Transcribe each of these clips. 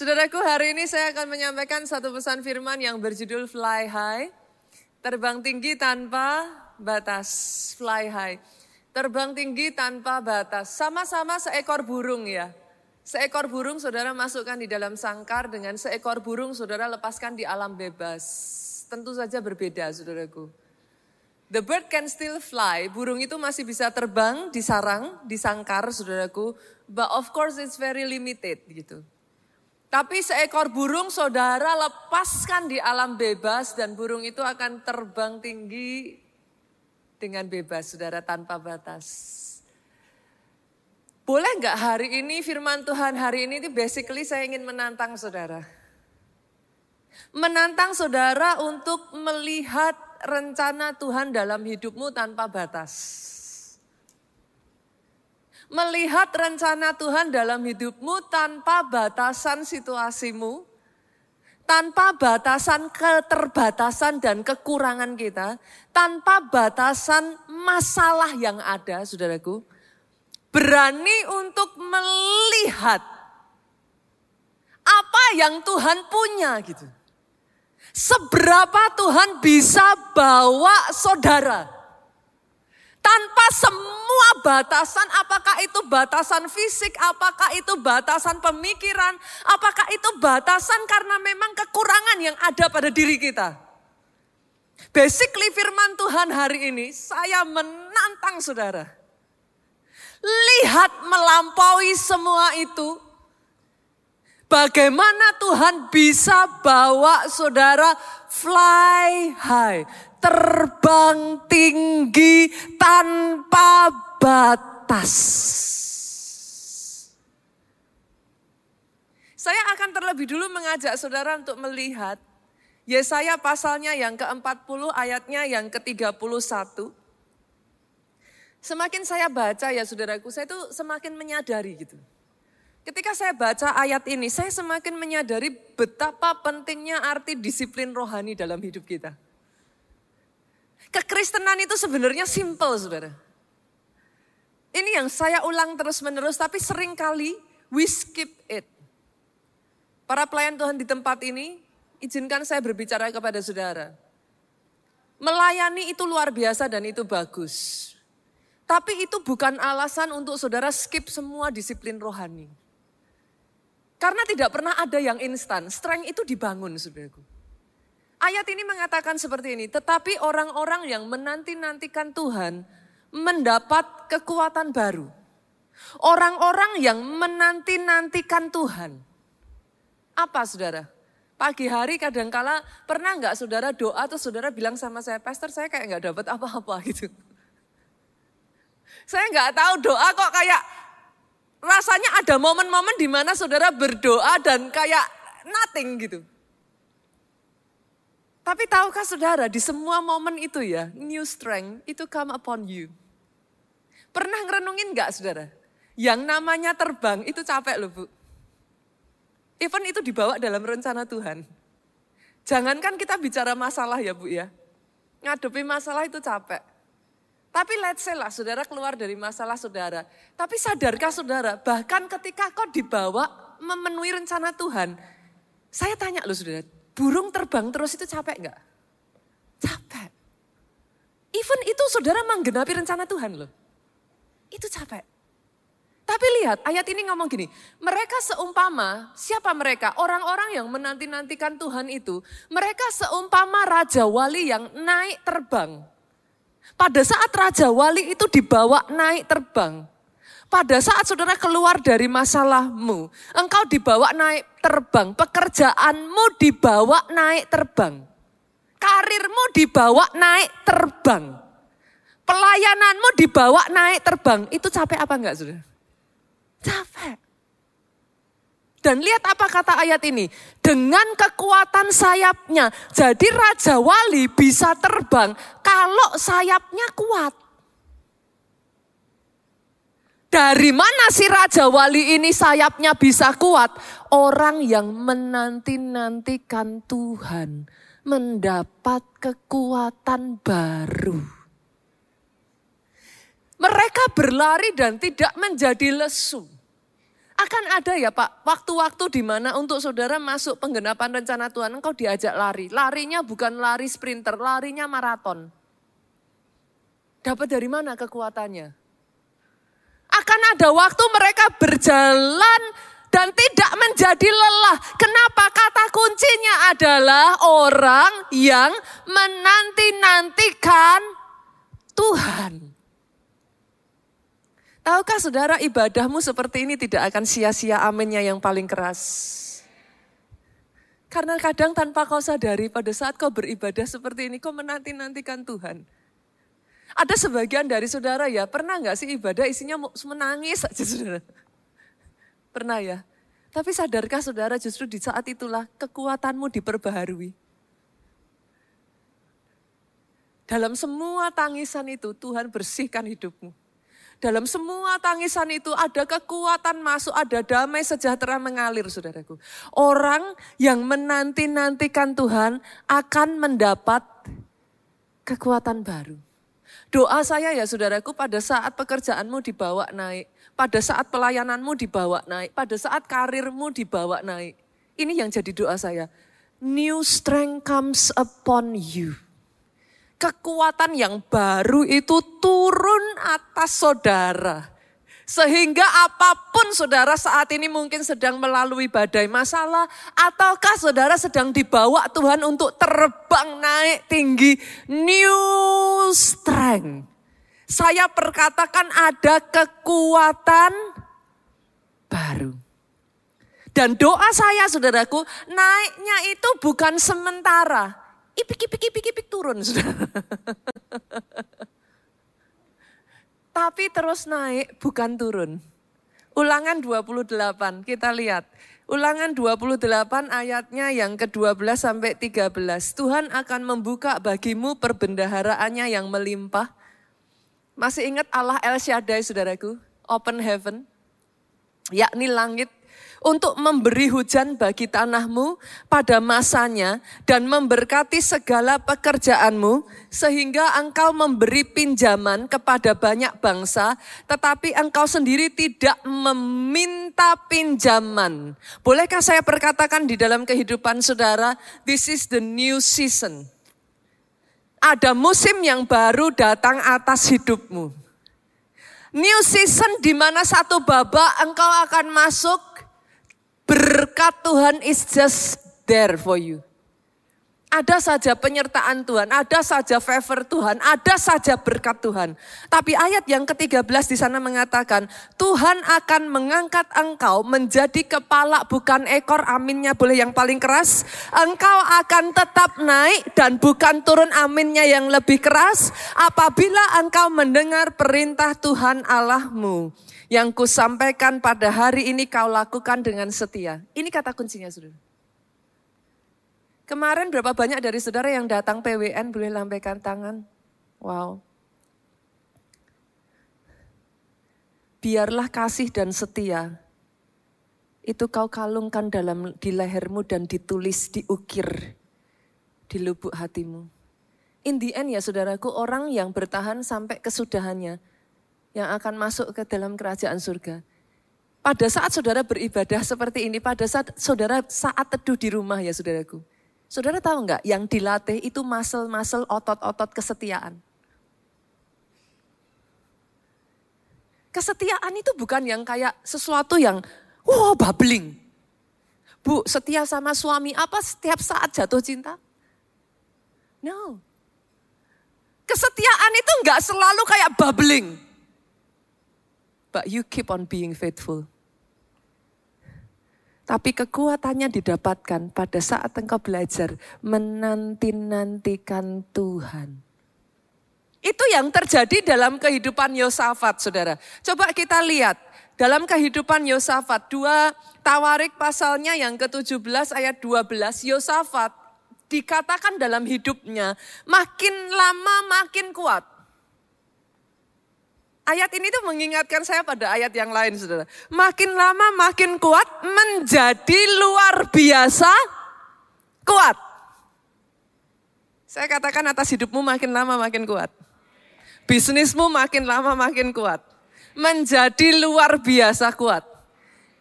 Saudaraku, hari ini saya akan menyampaikan satu pesan firman yang berjudul Fly High. Terbang tinggi tanpa batas. Fly high. Terbang tinggi tanpa batas. Sama-sama seekor burung ya. Seekor burung saudara masukkan di dalam sangkar dengan seekor burung saudara lepaskan di alam bebas. Tentu saja berbeda saudaraku. The bird can still fly, burung itu masih bisa terbang di sarang, di sangkar saudaraku. But of course it's very limited gitu. Tapi seekor burung saudara lepaskan di alam bebas dan burung itu akan terbang tinggi dengan bebas saudara tanpa batas. Boleh nggak hari ini firman Tuhan hari ini itu basically saya ingin menantang saudara. Menantang saudara untuk melihat rencana Tuhan dalam hidupmu tanpa batas melihat rencana Tuhan dalam hidupmu tanpa batasan situasimu, tanpa batasan keterbatasan dan kekurangan kita, tanpa batasan masalah yang ada, saudaraku. Berani untuk melihat apa yang Tuhan punya gitu. Seberapa Tuhan bisa bawa saudara tanpa semua batasan, apakah itu batasan fisik, apakah itu batasan pemikiran, apakah itu batasan karena memang kekurangan yang ada pada diri kita. Basically firman Tuhan hari ini saya menantang saudara. Lihat melampaui semua itu. Bagaimana Tuhan bisa bawa saudara fly high terbang tinggi tanpa batas. Saya akan terlebih dulu mengajak saudara untuk melihat Yesaya pasalnya yang ke-40 ayatnya yang ke-31. Semakin saya baca ya saudaraku, saya itu semakin menyadari gitu. Ketika saya baca ayat ini, saya semakin menyadari betapa pentingnya arti disiplin rohani dalam hidup kita. Kekristenan itu sebenarnya simple saudara. Ini yang saya ulang terus menerus tapi sering kali we skip it. Para pelayan Tuhan di tempat ini, izinkan saya berbicara kepada saudara. Melayani itu luar biasa dan itu bagus. Tapi itu bukan alasan untuk saudara skip semua disiplin rohani. Karena tidak pernah ada yang instan. Strength itu dibangun, saudaraku. Ayat ini mengatakan seperti ini, tetapi orang-orang yang menanti-nantikan Tuhan mendapat kekuatan baru. Orang-orang yang menanti-nantikan Tuhan. Apa saudara? Pagi hari kadangkala pernah nggak saudara doa atau saudara bilang sama saya, Pastor saya kayak nggak dapat apa-apa gitu. Saya nggak tahu doa kok kayak rasanya ada momen-momen di mana saudara berdoa dan kayak nothing gitu. Tapi tahukah saudara di semua momen itu ya, new strength itu come upon you. Pernah ngerenungin gak saudara? Yang namanya terbang itu capek loh bu. Even itu dibawa dalam rencana Tuhan. Jangankan kita bicara masalah ya bu ya. Ngadepi masalah itu capek. Tapi let's say lah saudara keluar dari masalah saudara. Tapi sadarkah saudara bahkan ketika kau dibawa memenuhi rencana Tuhan. Saya tanya loh saudara, burung terbang terus itu capek nggak? Capek. Even itu saudara menggenapi rencana Tuhan loh. Itu capek. Tapi lihat ayat ini ngomong gini, mereka seumpama, siapa mereka? Orang-orang yang menanti-nantikan Tuhan itu, mereka seumpama Raja Wali yang naik terbang. Pada saat Raja Wali itu dibawa naik terbang, pada saat saudara keluar dari masalahmu, engkau dibawa naik terbang, pekerjaanmu dibawa naik terbang, karirmu dibawa naik terbang, pelayananmu dibawa naik terbang. Itu capek apa enggak saudara? Capek. Dan lihat apa kata ayat ini. Dengan kekuatan sayapnya. Jadi Raja Wali bisa terbang kalau sayapnya kuat. Dari mana si Raja Wali ini sayapnya bisa kuat? Orang yang menanti-nantikan Tuhan mendapat kekuatan baru. Mereka berlari dan tidak menjadi lesu. Akan ada ya Pak, waktu-waktu di mana untuk saudara masuk penggenapan rencana Tuhan, engkau diajak lari. Larinya bukan lari sprinter, larinya maraton. Dapat dari mana kekuatannya? Akan ada waktu mereka berjalan dan tidak menjadi lelah. Kenapa? Kata kuncinya adalah orang yang menanti-nantikan Tuhan. Tahukah saudara ibadahmu seperti ini tidak akan sia-sia aminnya yang paling keras. Karena kadang tanpa kau sadari pada saat kau beribadah seperti ini kau menanti-nantikan Tuhan. Ada sebagian dari saudara ya, pernah nggak sih ibadah isinya menangis saja saudara? Pernah ya? Tapi sadarkah saudara justru di saat itulah kekuatanmu diperbaharui. Dalam semua tangisan itu Tuhan bersihkan hidupmu. Dalam semua tangisan itu ada kekuatan masuk, ada damai sejahtera mengalir saudaraku. Orang yang menanti-nantikan Tuhan akan mendapat kekuatan baru. Doa saya ya saudaraku pada saat pekerjaanmu dibawa naik, pada saat pelayananmu dibawa naik, pada saat karirmu dibawa naik. Ini yang jadi doa saya. New strength comes upon you. Kekuatan yang baru itu turun atas saudara sehingga apa pun saudara saat ini mungkin sedang melalui badai masalah. Ataukah saudara sedang dibawa Tuhan untuk terbang naik tinggi. New strength. Saya perkatakan ada kekuatan baru. Dan doa saya saudaraku naiknya itu bukan sementara. Ipik, ipik, ipik, ipik turun. Tapi terus naik bukan turun. Ulangan 28 kita lihat. Ulangan 28 ayatnya yang ke-12 sampai 13. Tuhan akan membuka bagimu perbendaharaannya yang melimpah. Masih ingat Allah El Shaddai saudaraku? Open heaven. Yakni langit untuk memberi hujan bagi tanahmu pada masanya dan memberkati segala pekerjaanmu sehingga engkau memberi pinjaman kepada banyak bangsa tetapi engkau sendiri tidak meminta pinjaman. Bolehkah saya perkatakan di dalam kehidupan saudara, this is the new season. Ada musim yang baru datang atas hidupmu. New season di mana satu babak engkau akan masuk Berkat Tuhan is just there for you. Ada saja penyertaan Tuhan, ada saja favor Tuhan, ada saja berkat Tuhan. Tapi ayat yang ke-13 di sana mengatakan, Tuhan akan mengangkat engkau menjadi kepala bukan ekor, aminnya boleh yang paling keras. Engkau akan tetap naik dan bukan turun aminnya yang lebih keras apabila engkau mendengar perintah Tuhan Allahmu. Yang kusampaikan pada hari ini kau lakukan dengan setia. Ini kata kuncinya saudara. Kemarin berapa banyak dari saudara yang datang PWN boleh lambaikan tangan? Wow. Biarlah kasih dan setia itu kau kalungkan dalam di lehermu dan ditulis, diukir di lubuk hatimu. In the end ya saudaraku, orang yang bertahan sampai kesudahannya, yang akan masuk ke dalam kerajaan surga. Pada saat saudara beribadah seperti ini, pada saat saudara saat teduh di rumah ya saudaraku. Saudara tahu nggak yang dilatih itu muscle-muscle otot-otot kesetiaan. Kesetiaan itu bukan yang kayak sesuatu yang wow bubbling. Bu, setia sama suami apa setiap saat jatuh cinta? No. Kesetiaan itu nggak selalu kayak bubbling but you keep on being faithful. Tapi kekuatannya didapatkan pada saat engkau belajar menanti-nantikan Tuhan. Itu yang terjadi dalam kehidupan Yosafat, saudara. Coba kita lihat dalam kehidupan Yosafat, dua tawarik pasalnya yang ke-17 ayat 12, Yosafat dikatakan dalam hidupnya makin lama makin kuat. Ayat ini tuh mengingatkan saya pada ayat yang lain, saudara. Makin lama makin kuat, menjadi luar biasa kuat. Saya katakan atas hidupmu makin lama makin kuat. Bisnismu makin lama makin kuat. Menjadi luar biasa kuat.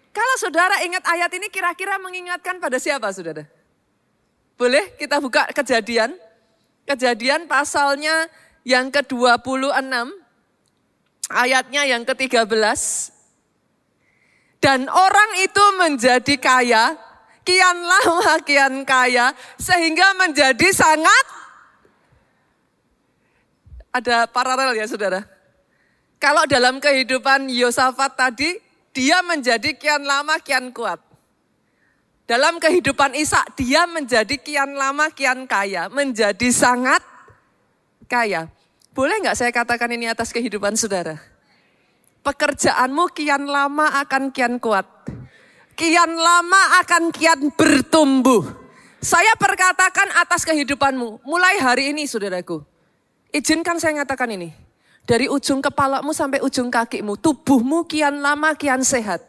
Kalau saudara ingat ayat ini kira-kira mengingatkan pada siapa saudara? Boleh kita buka kejadian? Kejadian pasalnya yang ke-26, ayatnya yang ke-13. Dan orang itu menjadi kaya, kian lama kian kaya, sehingga menjadi sangat ada paralel ya saudara. Kalau dalam kehidupan Yosafat tadi, dia menjadi kian lama kian kuat. Dalam kehidupan Isa, dia menjadi kian lama kian kaya, menjadi sangat kaya. Boleh nggak saya katakan ini atas kehidupan saudara? Pekerjaanmu kian lama akan kian kuat. Kian lama akan kian bertumbuh. Saya perkatakan atas kehidupanmu, mulai hari ini saudaraku. Izinkan saya katakan ini. Dari ujung kepalamu sampai ujung kakimu, tubuhmu kian lama kian sehat.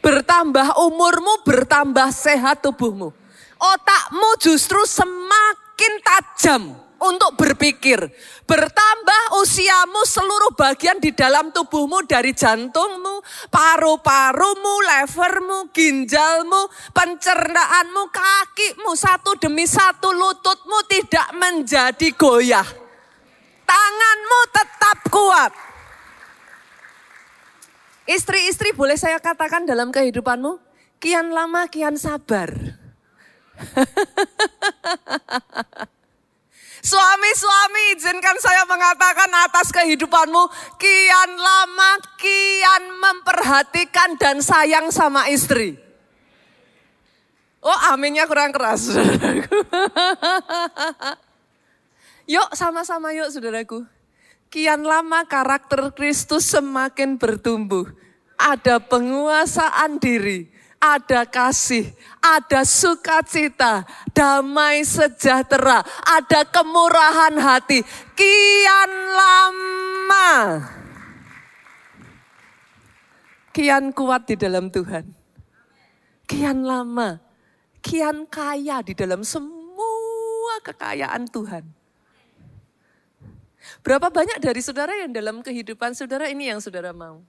Bertambah umurmu, bertambah sehat tubuhmu. Otakmu justru semakin tajam untuk berpikir. Bertambah usiamu seluruh bagian di dalam tubuhmu dari jantungmu, paru-parumu, levermu, ginjalmu, pencernaanmu, kakimu satu demi satu lututmu tidak menjadi goyah. Tanganmu tetap kuat. Istri-istri boleh saya katakan dalam kehidupanmu, kian lama kian sabar. Suami-suami izinkan saya mengatakan atas kehidupanmu, kian lama kian memperhatikan dan sayang sama istri. Oh aminnya kurang keras. yuk sama-sama yuk saudaraku. Kian lama karakter Kristus semakin bertumbuh. Ada penguasaan diri, ada kasih, ada sukacita, damai sejahtera, ada kemurahan hati. Kian lama, kian kuat di dalam Tuhan. Kian lama, kian kaya di dalam semua kekayaan Tuhan. Berapa banyak dari saudara yang dalam kehidupan saudara ini yang saudara mau?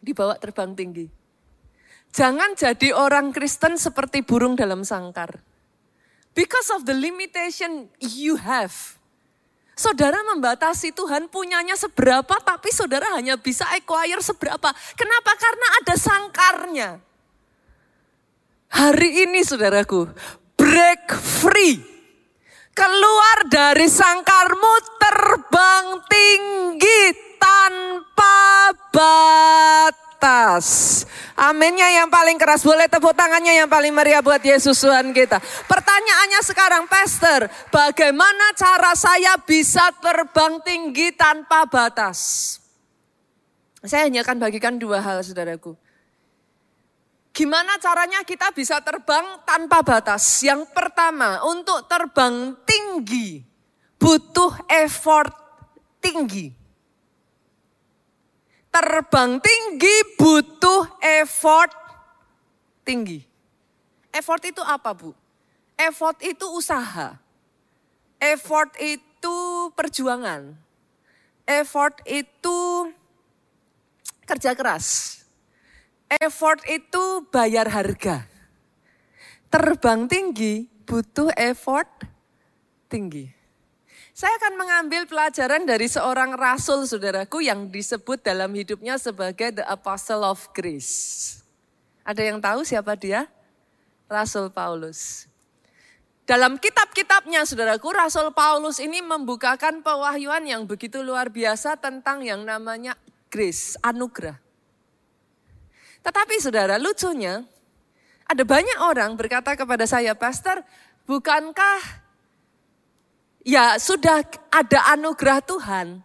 Dibawa terbang tinggi. Jangan jadi orang Kristen seperti burung dalam sangkar. Because of the limitation you have. Saudara membatasi Tuhan punyanya seberapa tapi saudara hanya bisa acquire seberapa. Kenapa? Karena ada sangkarnya. Hari ini saudaraku, break free Keluar dari sangkarmu terbang tinggi tanpa batas. Aminnya yang paling keras. Boleh tepuk tangannya yang paling meriah buat Yesus Tuhan kita. Pertanyaannya sekarang, Pastor. Bagaimana cara saya bisa terbang tinggi tanpa batas? Saya hanya akan bagikan dua hal saudaraku. Gimana caranya kita bisa terbang tanpa batas? Yang pertama, untuk terbang tinggi butuh effort tinggi. Terbang tinggi butuh effort tinggi. Effort itu apa, Bu? Effort itu usaha. Effort itu perjuangan. Effort itu kerja keras effort itu bayar harga. Terbang tinggi butuh effort tinggi. Saya akan mengambil pelajaran dari seorang rasul saudaraku yang disebut dalam hidupnya sebagai the apostle of grace. Ada yang tahu siapa dia? Rasul Paulus. Dalam kitab-kitabnya saudaraku, Rasul Paulus ini membukakan pewahyuan yang begitu luar biasa tentang yang namanya grace, anugerah. Tetapi saudara, lucunya ada banyak orang berkata kepada saya, Pastor, bukankah ya sudah ada anugerah Tuhan?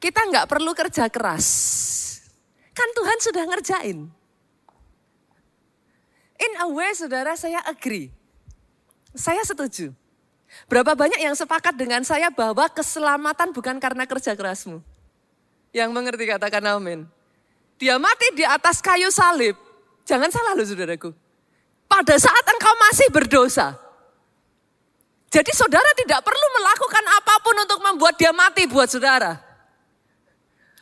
Kita nggak perlu kerja keras. Kan Tuhan sudah ngerjain. In a way saudara saya agree. Saya setuju. Berapa banyak yang sepakat dengan saya bahwa keselamatan bukan karena kerja kerasmu. Yang mengerti katakan amin. Dia mati di atas kayu salib. Jangan salah loh saudaraku. Pada saat engkau masih berdosa. Jadi saudara tidak perlu melakukan apa pun untuk membuat dia mati buat saudara.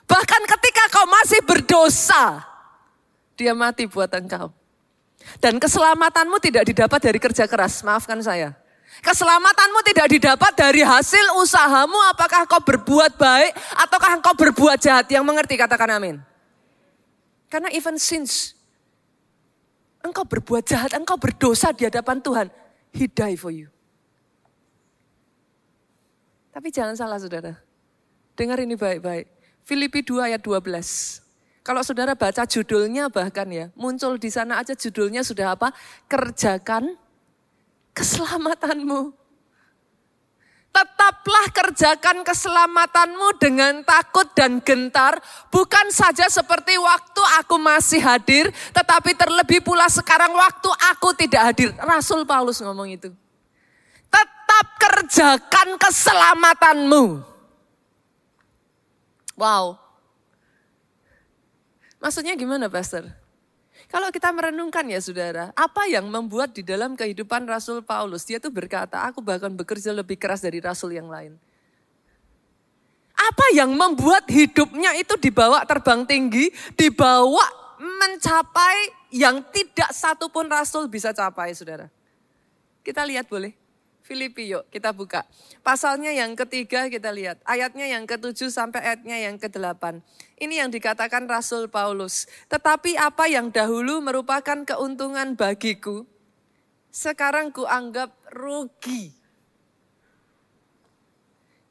Bahkan ketika kau masih berdosa, Dia mati buat engkau. Dan keselamatanmu tidak didapat dari kerja keras, maafkan saya. Keselamatanmu tidak didapat dari hasil usahamu apakah kau berbuat baik ataukah engkau berbuat jahat. Yang mengerti katakan amin. Karena even since engkau berbuat jahat, engkau berdosa di hadapan Tuhan, He die for you. Tapi jangan salah saudara. Dengar ini baik-baik. Filipi 2 ayat 12. Kalau saudara baca judulnya bahkan ya, muncul di sana aja judulnya sudah apa? Kerjakan keselamatanmu. Tetaplah kerjakan keselamatanmu dengan takut dan gentar, bukan saja seperti waktu aku masih hadir, tetapi terlebih pula sekarang waktu aku tidak hadir. Rasul Paulus ngomong itu. Tetap kerjakan keselamatanmu. Wow. Maksudnya gimana Pastor? Kalau kita merenungkan ya saudara, apa yang membuat di dalam kehidupan Rasul Paulus, dia tuh berkata, aku bahkan bekerja lebih keras dari Rasul yang lain. Apa yang membuat hidupnya itu dibawa terbang tinggi, dibawa mencapai yang tidak satupun Rasul bisa capai saudara. Kita lihat boleh? Filipi yuk kita buka. Pasalnya yang ketiga kita lihat. Ayatnya yang ketujuh sampai ayatnya yang kedelapan. Ini yang dikatakan Rasul Paulus. Tetapi apa yang dahulu merupakan keuntungan bagiku, sekarang ku anggap rugi.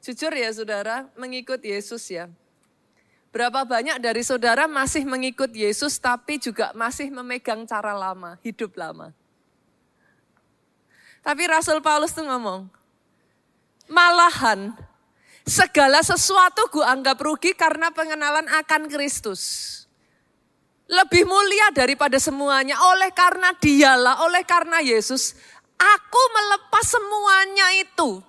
Jujur ya saudara, mengikut Yesus ya. Berapa banyak dari saudara masih mengikut Yesus tapi juga masih memegang cara lama, hidup lama. Tapi Rasul Paulus tuh ngomong, malahan segala sesuatu gue anggap rugi karena pengenalan akan Kristus. Lebih mulia daripada semuanya oleh karena dialah, oleh karena Yesus, aku melepas semuanya itu.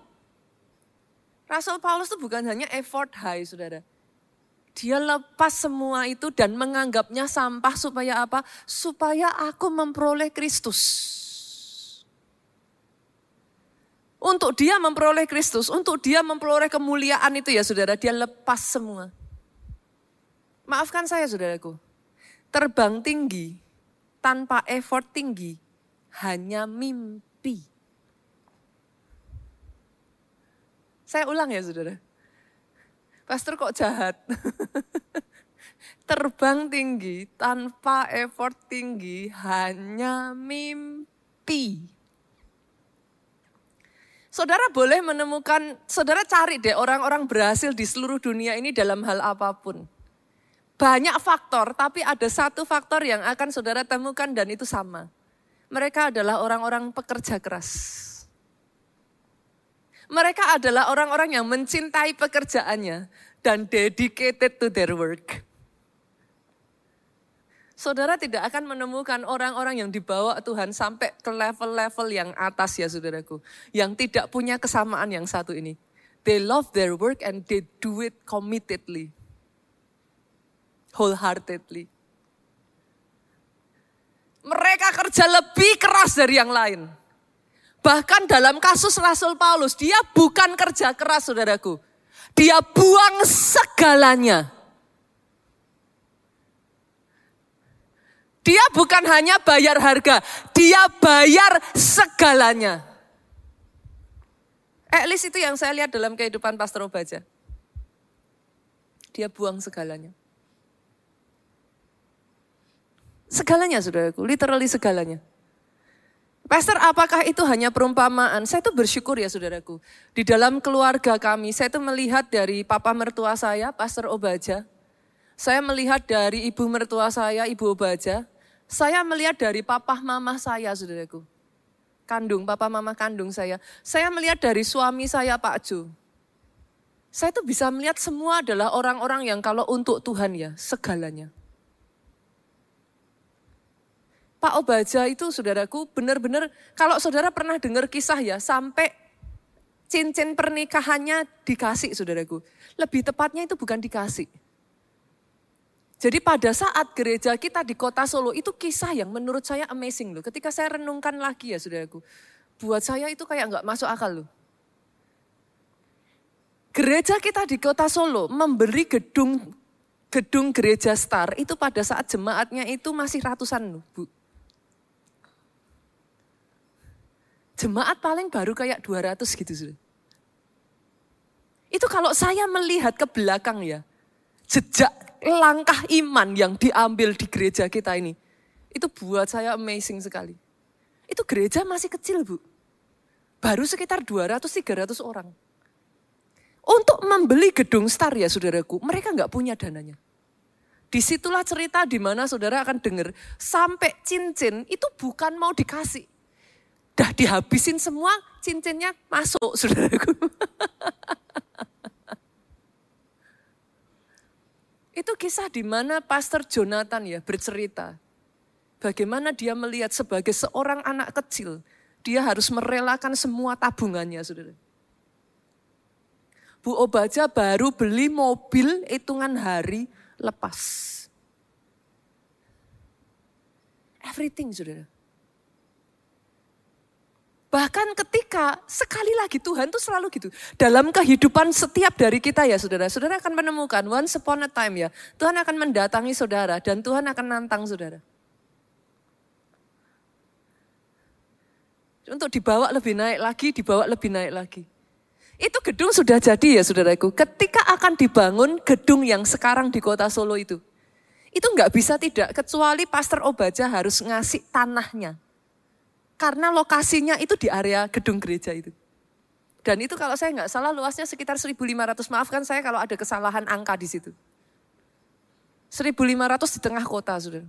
Rasul Paulus itu bukan hanya effort high, saudara. Dia lepas semua itu dan menganggapnya sampah supaya apa? Supaya aku memperoleh Kristus. Untuk dia memperoleh Kristus, untuk dia memperoleh kemuliaan itu ya saudara, dia lepas semua. Maafkan saya saudaraku, terbang tinggi tanpa effort tinggi hanya mimpi. Saya ulang ya saudara. Pastor kok jahat? Terbang tinggi tanpa effort tinggi hanya mimpi. Saudara boleh menemukan, saudara cari deh orang-orang berhasil di seluruh dunia ini dalam hal apa pun. Banyak faktor, tapi ada satu faktor yang akan saudara temukan dan itu sama. Mereka adalah orang-orang pekerja keras. Mereka adalah orang-orang yang mencintai pekerjaannya dan dedicated to their work. Saudara tidak akan menemukan orang-orang yang dibawa Tuhan sampai ke level-level yang atas ya saudaraku. Yang tidak punya kesamaan yang satu ini. They love their work and they do it committedly. Wholeheartedly. Mereka kerja lebih keras dari yang lain. Bahkan dalam kasus Rasul Paulus, dia bukan kerja keras saudaraku. Dia buang segalanya Dia bukan hanya bayar harga, dia bayar segalanya. At least itu yang saya lihat dalam kehidupan Pastor Obaja. Dia buang segalanya. Segalanya saudaraku, literally segalanya. Pastor, apakah itu hanya perumpamaan? Saya tuh bersyukur ya saudaraku. Di dalam keluarga kami, saya tuh melihat dari papa mertua saya, Pastor Obaja. Saya melihat dari ibu mertua saya, Ibu Obaja. Saya melihat dari papa mama saya, saudaraku. Kandung, papa mama kandung saya. Saya melihat dari suami saya, Pak Jo. Saya tuh bisa melihat semua adalah orang-orang yang kalau untuk Tuhan ya, segalanya. Pak Obaja itu saudaraku benar-benar kalau saudara pernah dengar kisah ya sampai cincin pernikahannya dikasih saudaraku. Lebih tepatnya itu bukan dikasih. Jadi pada saat gereja kita di kota Solo itu kisah yang menurut saya amazing loh. Ketika saya renungkan lagi ya saudaraku. Buat saya itu kayak nggak masuk akal loh. Gereja kita di kota Solo memberi gedung gedung gereja Star itu pada saat jemaatnya itu masih ratusan loh, Bu. Jemaat paling baru kayak 200 gitu sudah. Itu kalau saya melihat ke belakang ya, jejak langkah iman yang diambil di gereja kita ini, itu buat saya amazing sekali. Itu gereja masih kecil bu, baru sekitar 200-300 orang. Untuk membeli gedung star ya saudaraku, mereka nggak punya dananya. Di situlah cerita di mana saudara akan dengar sampai cincin itu bukan mau dikasih, Dah dihabisin semua, cincinnya masuk, saudaraku. Itu kisah di mana Pastor Jonathan ya bercerita. Bagaimana dia melihat sebagai seorang anak kecil, dia harus merelakan semua tabungannya, saudara. Bu Obaja baru beli mobil hitungan hari lepas. Everything, saudara. Bahkan ketika sekali lagi Tuhan tuh selalu gitu. Dalam kehidupan setiap dari kita ya saudara. Saudara akan menemukan once upon a time ya. Tuhan akan mendatangi saudara dan Tuhan akan nantang saudara. Untuk dibawa lebih naik lagi, dibawa lebih naik lagi. Itu gedung sudah jadi ya saudaraku. Ketika akan dibangun gedung yang sekarang di kota Solo itu. Itu nggak bisa tidak kecuali Pastor Obaja harus ngasih tanahnya karena lokasinya itu di area gedung gereja itu. Dan itu kalau saya nggak salah luasnya sekitar 1.500. Maafkan saya kalau ada kesalahan angka di situ. 1.500 di tengah kota, sudah.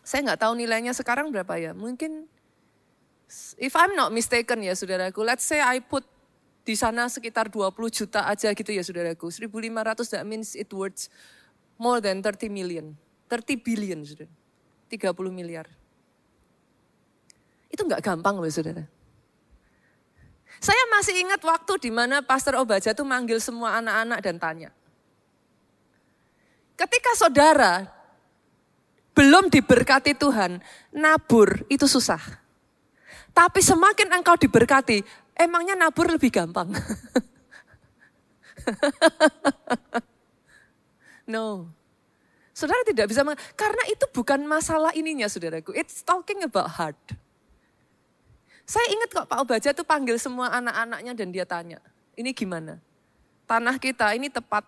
Saya nggak tahu nilainya sekarang berapa ya. Mungkin, if I'm not mistaken ya saudaraku, let's say I put di sana sekitar 20 juta aja gitu ya saudaraku. 1.500 that means it worth more than 30 million. 30 billion, sudah. 30 miliar. Itu nggak gampang loh saudara. Saya masih ingat waktu di mana Pastor Obaja tuh manggil semua anak-anak dan tanya. Ketika saudara belum diberkati Tuhan, nabur itu susah. Tapi semakin engkau diberkati, emangnya nabur lebih gampang. no. Saudara tidak bisa, karena itu bukan masalah ininya saudaraku. It's talking about heart. Saya ingat kok Pak Obaja tuh panggil semua anak-anaknya dan dia tanya, ini gimana? Tanah kita ini tepat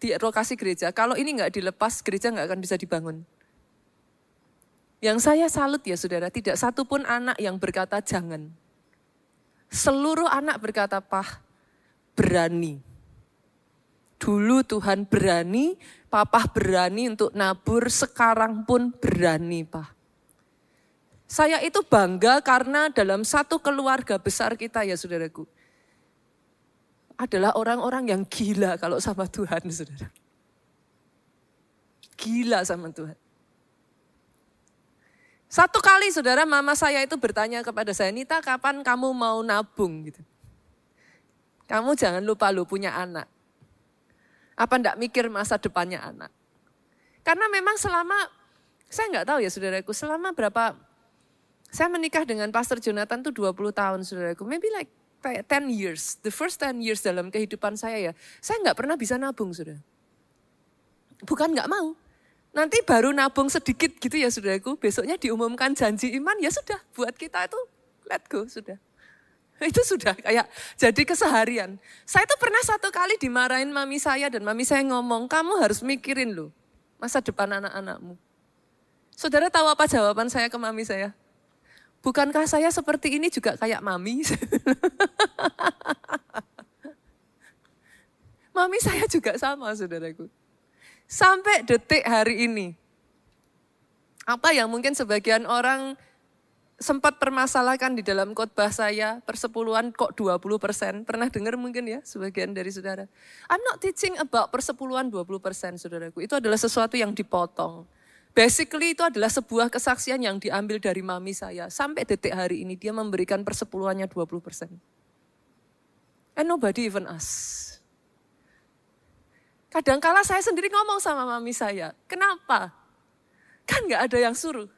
di lokasi gereja. Kalau ini nggak dilepas, gereja nggak akan bisa dibangun. Yang saya salut ya saudara, tidak satu pun anak yang berkata jangan. Seluruh anak berkata, Pah, berani. Dulu Tuhan berani, papa berani untuk nabur, sekarang pun berani, Pak. Saya itu bangga karena dalam satu keluarga besar kita ya saudaraku. Adalah orang-orang yang gila kalau sama Tuhan saudara. Gila sama Tuhan. Satu kali saudara mama saya itu bertanya kepada saya, Nita kapan kamu mau nabung gitu. Kamu jangan lupa lu punya anak. Apa ndak mikir masa depannya anak? Karena memang selama, saya nggak tahu ya saudaraku, selama berapa saya menikah dengan Pastor Jonathan tuh 20 tahun saudaraku. Maybe like 10 years. The first 10 years dalam kehidupan saya ya. Saya nggak pernah bisa nabung saudara. Bukan nggak mau. Nanti baru nabung sedikit gitu ya saudaraku. Besoknya diumumkan janji iman ya sudah. Buat kita itu let go sudah. Itu sudah kayak jadi keseharian. Saya tuh pernah satu kali dimarahin mami saya dan mami saya ngomong, kamu harus mikirin loh masa depan anak-anakmu. Saudara tahu apa jawaban saya ke mami saya? Bukankah saya seperti ini juga kayak mami? mami saya juga sama saudaraku. Sampai detik hari ini. Apa yang mungkin sebagian orang sempat permasalahkan di dalam khotbah saya, persepuluhan kok 20 persen. Pernah dengar mungkin ya sebagian dari saudara. I'm not teaching about persepuluhan 20 persen saudaraku. Itu adalah sesuatu yang dipotong. Basically itu adalah sebuah kesaksian yang diambil dari mami saya. Sampai detik hari ini dia memberikan persepuluhannya 20%. And nobody even us. Kadangkala saya sendiri ngomong sama mami saya, kenapa? Kan gak ada yang suruh.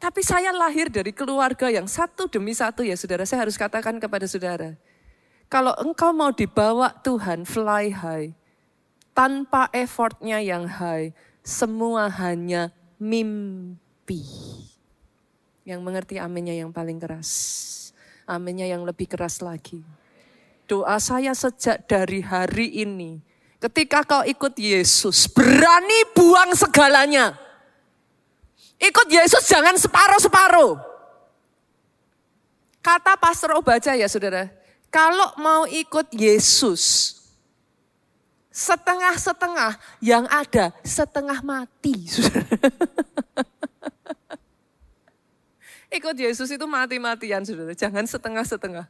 Tapi saya lahir dari keluarga yang satu demi satu ya saudara. Saya harus katakan kepada saudara. Kalau engkau mau dibawa Tuhan fly high, tanpa effortnya yang high, semua hanya mimpi. Yang mengerti aminnya yang paling keras. Aminnya yang lebih keras lagi. Doa saya sejak dari hari ini. Ketika kau ikut Yesus, berani buang segalanya. Ikut Yesus jangan separuh-separuh. Kata Pastor Obaja ya saudara, kalau mau ikut Yesus, setengah-setengah yang ada setengah mati. Ikut Yesus itu mati-matian saudara, jangan setengah-setengah.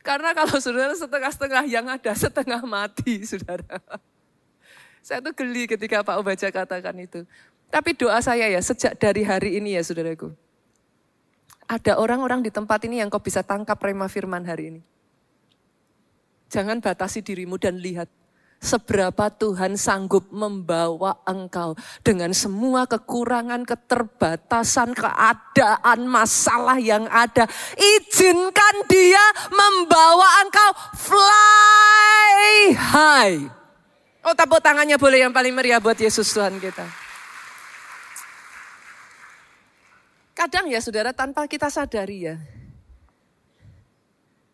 Karena kalau saudara setengah-setengah yang ada setengah mati saudara. Saya tuh geli ketika Pak Obaja katakan itu. Tapi doa saya ya sejak dari hari ini ya saudaraku. Ada orang-orang di tempat ini yang kau bisa tangkap rema firman hari ini. Jangan batasi dirimu dan lihat seberapa Tuhan sanggup membawa engkau dengan semua kekurangan, keterbatasan, keadaan, masalah yang ada. Izinkan dia membawa engkau fly high. Oh tepuk tangannya boleh yang paling meriah buat Yesus Tuhan kita. Kadang ya saudara tanpa kita sadari ya.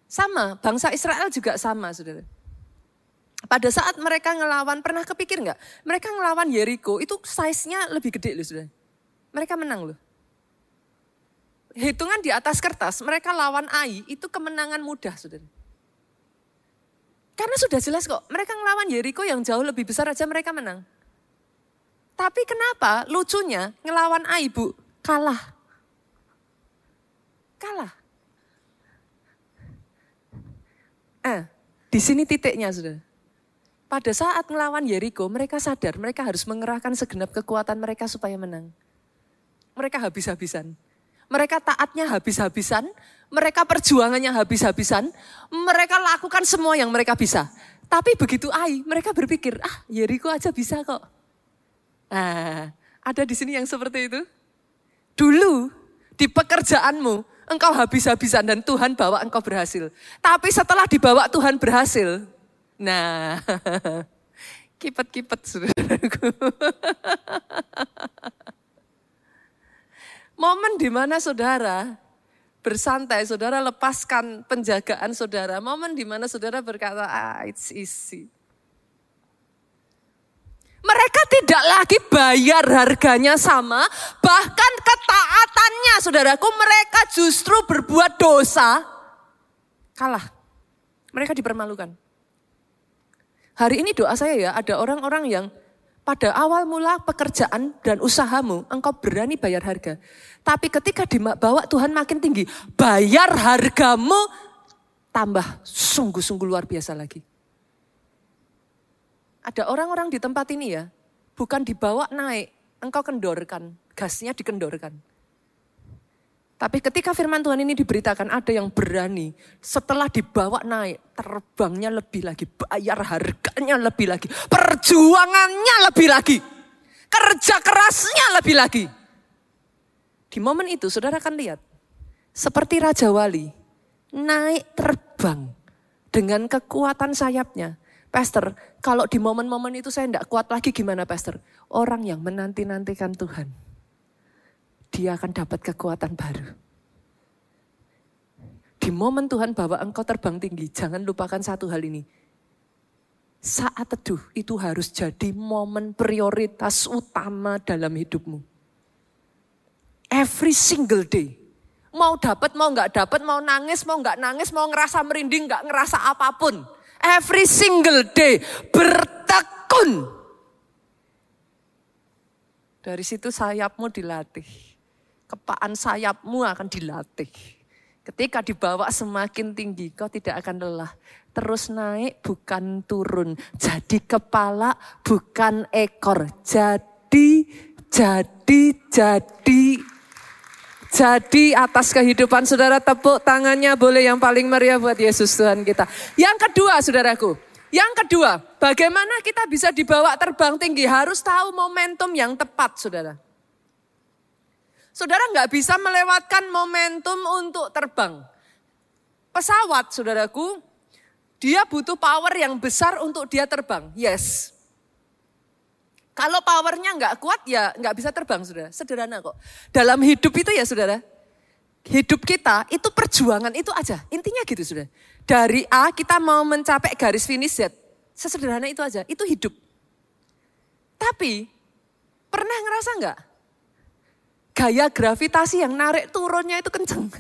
Sama, bangsa Israel juga sama saudara pada saat mereka ngelawan, pernah kepikir nggak? Mereka ngelawan Yeriko itu size-nya lebih gede loh sudah. Mereka menang loh. Hitungan di atas kertas, mereka lawan Ai itu kemenangan mudah sudah. Karena sudah jelas kok, mereka ngelawan Yeriko yang jauh lebih besar aja mereka menang. Tapi kenapa lucunya ngelawan Ai bu, kalah. Kalah. Eh, di sini titiknya sudah. Pada saat melawan Yeriko, mereka sadar mereka harus mengerahkan segenap kekuatan mereka supaya menang. Mereka habis-habisan. Mereka taatnya habis-habisan, mereka perjuangannya habis-habisan, mereka lakukan semua yang mereka bisa. Tapi begitu Ai, mereka berpikir, ah Yeriko aja bisa kok. Nah, ada di sini yang seperti itu. Dulu di pekerjaanmu, engkau habis-habisan dan Tuhan bawa engkau berhasil. Tapi setelah dibawa Tuhan berhasil, Nah, kipet-kipet saudaraku. Momen di mana saudara bersantai, saudara lepaskan penjagaan saudara. Momen di mana saudara berkata, ah it's easy. Mereka tidak lagi bayar harganya sama, bahkan ketaatannya saudaraku mereka justru berbuat dosa. Kalah. Mereka dipermalukan. Hari ini doa saya ya, ada orang-orang yang pada awal mula pekerjaan dan usahamu, engkau berani bayar harga. Tapi ketika dibawa Tuhan makin tinggi, bayar hargamu tambah sungguh-sungguh luar biasa lagi. Ada orang-orang di tempat ini ya, bukan dibawa naik, engkau kendorkan, gasnya dikendorkan. Tapi ketika firman Tuhan ini diberitakan ada yang berani setelah dibawa naik terbangnya lebih lagi, bayar harganya lebih lagi, perjuangannya lebih lagi, kerja kerasnya lebih lagi. Di momen itu saudara akan lihat seperti Raja Wali naik terbang dengan kekuatan sayapnya. Pastor, kalau di momen-momen itu saya tidak kuat lagi gimana Pastor? Orang yang menanti-nantikan Tuhan dia akan dapat kekuatan baru. Di momen Tuhan bawa engkau terbang tinggi, jangan lupakan satu hal ini. Saat teduh itu harus jadi momen prioritas utama dalam hidupmu. Every single day. Mau dapat, mau nggak dapat, mau nangis, mau nggak nangis, mau ngerasa merinding, nggak ngerasa apa pun. Every single day bertekun. Dari situ sayapmu dilatih kepaan sayapmu akan dilatih. Ketika dibawa semakin tinggi, kau tidak akan lelah. Terus naik bukan turun. Jadi kepala bukan ekor. Jadi, jadi, jadi. Jadi atas kehidupan saudara tepuk tangannya boleh yang paling meriah buat Yesus Tuhan kita. Yang kedua saudaraku. Yang kedua, bagaimana kita bisa dibawa terbang tinggi? Harus tahu momentum yang tepat saudara. Saudara nggak bisa melewatkan momentum untuk terbang. Pesawat, saudaraku, dia butuh power yang besar untuk dia terbang. Yes. Kalau powernya nggak kuat ya nggak bisa terbang saudara. Sederhana kok. Dalam hidup itu ya saudara. Hidup kita itu perjuangan itu aja. Intinya gitu saudara. Dari A kita mau mencapai garis finish Z. Sesederhana itu aja. Itu hidup. Tapi pernah ngerasa nggak? Gaya gravitasi yang narik turunnya itu kenceng.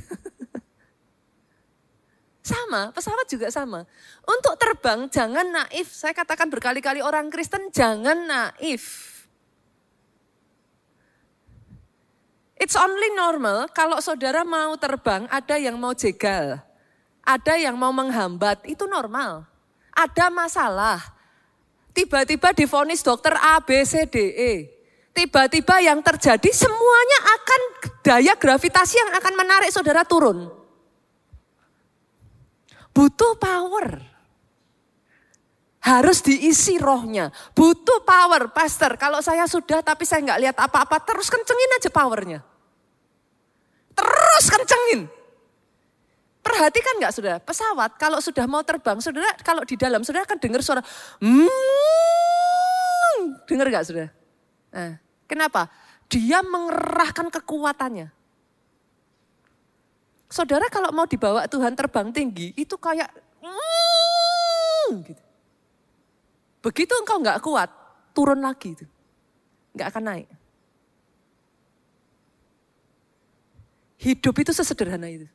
Sama, pesawat juga sama. Untuk terbang jangan naif. Saya katakan berkali-kali orang Kristen jangan naif. It's only normal kalau saudara mau terbang ada yang mau jegal. Ada yang mau menghambat, itu normal. Ada masalah. Tiba-tiba difonis dokter A, B, C, D, E. Tiba-tiba yang terjadi semuanya akan daya gravitasi yang akan menarik saudara turun. Butuh power. Harus diisi rohnya. Butuh power, pastor. Kalau saya sudah tapi saya nggak lihat apa-apa, terus kencengin aja powernya. Terus kencengin. Perhatikan nggak saudara, pesawat kalau sudah mau terbang, saudara kalau di dalam saudara akan dengar suara, hmm, dengar nggak saudara? Nah, kenapa? Dia mengerahkan kekuatannya. Saudara kalau mau dibawa Tuhan terbang tinggi, itu kayak gitu. Begitu engkau nggak kuat, turun lagi itu. Nggak akan naik. Hidup itu sesederhana itu.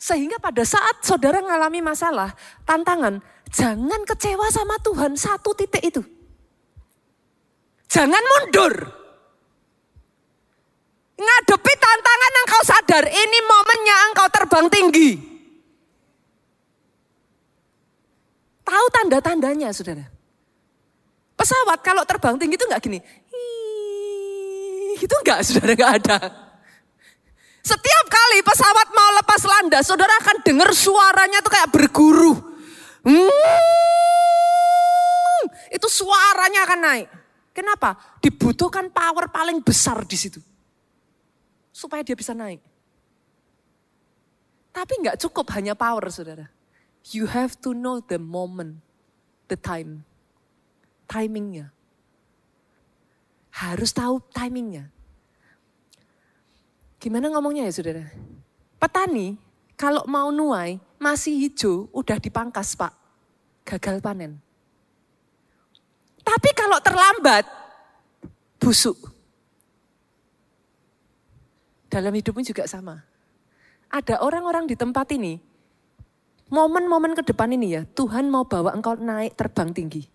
Sehingga pada saat saudara mengalami masalah, tantangan, jangan kecewa sama Tuhan satu titik itu. Jangan mundur. Ngadepi tantangan engkau sadar ini momennya engkau terbang tinggi. Tahu tanda-tandanya saudara. Pesawat kalau terbang tinggi itu enggak gini. Itu enggak saudara enggak ada. Setiap kali pesawat mau lepas landas, saudara akan dengar suaranya tuh kayak berguru. Hmm, itu suaranya akan naik. Kenapa? Dibutuhkan power paling besar di situ supaya dia bisa naik. Tapi nggak cukup hanya power, saudara. You have to know the moment, the time, timingnya. Harus tahu timingnya. Gimana ngomongnya ya saudara? Petani kalau mau nuai masih hijau udah dipangkas pak. Gagal panen. Tapi kalau terlambat busuk. Dalam hidupmu juga sama. Ada orang-orang di tempat ini, momen-momen ke depan ini ya, Tuhan mau bawa engkau naik terbang tinggi.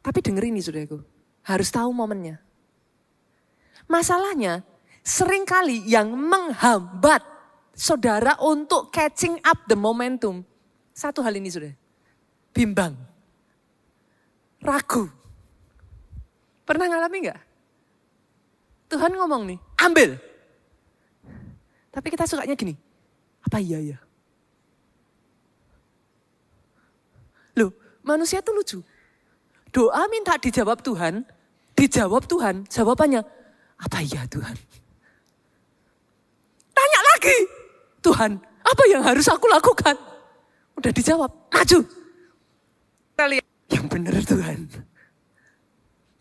Tapi denger ini saudaraku, harus tahu momennya. Masalahnya, sering kali yang menghambat saudara untuk catching up the momentum. Satu hal ini sudah, bimbang, ragu. Pernah ngalami nggak? Tuhan ngomong nih, ambil. Tapi kita sukanya gini, apa iya ya? Loh, manusia tuh lucu. Doa minta dijawab Tuhan, dijawab Tuhan, jawabannya, apa iya Tuhan? Tanya lagi, Tuhan, apa yang harus aku lakukan? Udah dijawab, maju. Kita lihat, yang benar Tuhan.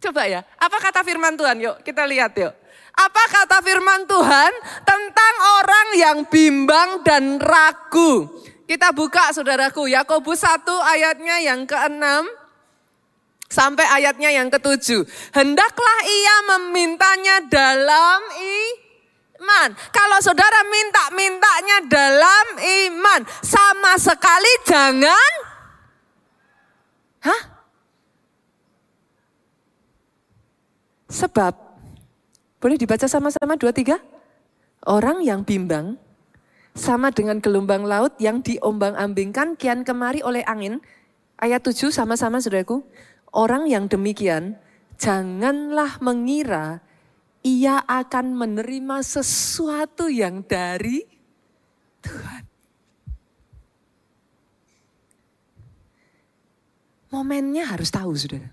Coba ya, apa kata firman Tuhan? Yuk kita lihat yuk. Apa kata firman Tuhan tentang orang yang bimbang dan ragu? Kita buka saudaraku, Yakobus 1 ayatnya yang ke-6 sampai ayatnya yang ke-7. Hendaklah ia memintanya dalam iman. Kalau saudara minta-mintanya dalam iman, sama sekali jangan Hah? Sebab boleh dibaca sama-sama dua tiga? Orang yang bimbang sama dengan gelombang laut yang diombang-ambingkan kian kemari oleh angin. Ayat tujuh sama-sama saudaraku. Orang yang demikian janganlah mengira ia akan menerima sesuatu yang dari Tuhan. Momennya harus tahu, saudara.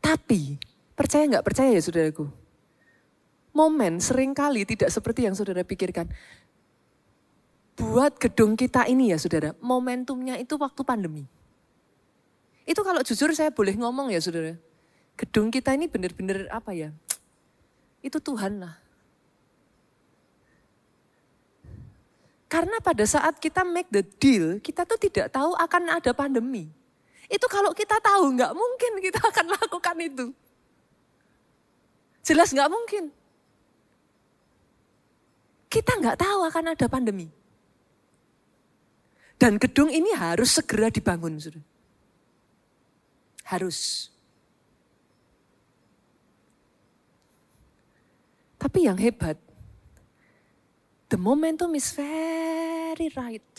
Tapi Percaya nggak percaya ya saudaraku? Momen sering kali tidak seperti yang saudara pikirkan. Buat gedung kita ini ya saudara, momentumnya itu waktu pandemi. Itu kalau jujur saya boleh ngomong ya saudara. Gedung kita ini benar-benar apa ya? Itu Tuhan lah. Karena pada saat kita make the deal, kita tuh tidak tahu akan ada pandemi. Itu kalau kita tahu nggak mungkin kita akan lakukan itu. Jelas nggak mungkin. Kita nggak tahu akan ada pandemi. Dan gedung ini harus segera dibangun. Sudah. Harus. Tapi yang hebat, the momentum is very right.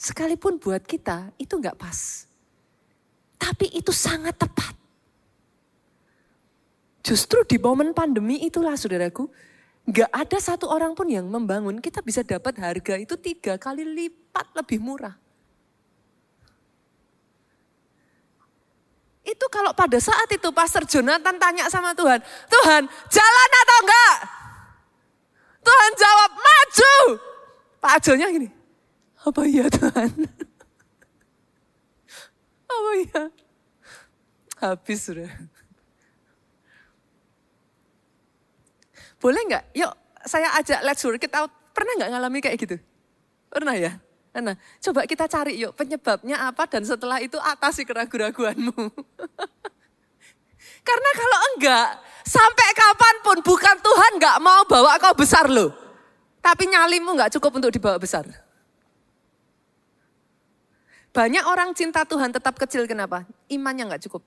Sekalipun buat kita itu nggak pas. Tapi itu sangat tepat. Justru di momen pandemi itulah saudaraku, nggak ada satu orang pun yang membangun, kita bisa dapat harga itu tiga kali lipat lebih murah. Itu kalau pada saat itu Pastor Jonathan tanya sama Tuhan, Tuhan jalan atau enggak? Tuhan jawab maju. Pak Ajonya gini, apa iya Tuhan? apa iya? Habis sudah. Boleh nggak? Yuk saya ajak let's work it out. Pernah nggak ngalami kayak gitu? Pernah ya? Nah, coba kita cari yuk penyebabnya apa dan setelah itu atasi keraguan-raguanmu. Karena kalau enggak, sampai kapan pun bukan Tuhan enggak mau bawa kau besar loh. Tapi nyalimu enggak cukup untuk dibawa besar. Banyak orang cinta Tuhan tetap kecil kenapa? Imannya enggak cukup.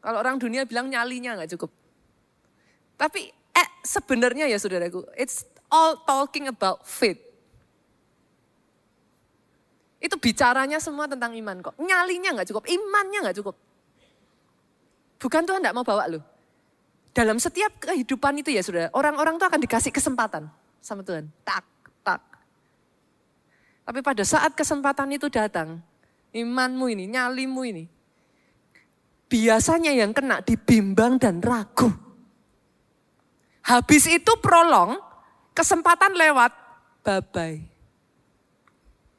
Kalau orang dunia bilang nyalinya enggak cukup. Tapi eh, sebenarnya ya saudaraku, it's all talking about faith. Itu bicaranya semua tentang iman kok. Nyalinya nggak cukup, imannya nggak cukup. Bukan Tuhan nggak mau bawa lo. Dalam setiap kehidupan itu ya sudah, orang-orang tuh akan dikasih kesempatan sama Tuhan. Tak, tak. Tapi pada saat kesempatan itu datang, imanmu ini, nyalimu ini, biasanya yang kena dibimbang dan ragu. Habis itu prolong, kesempatan lewat, bye-bye.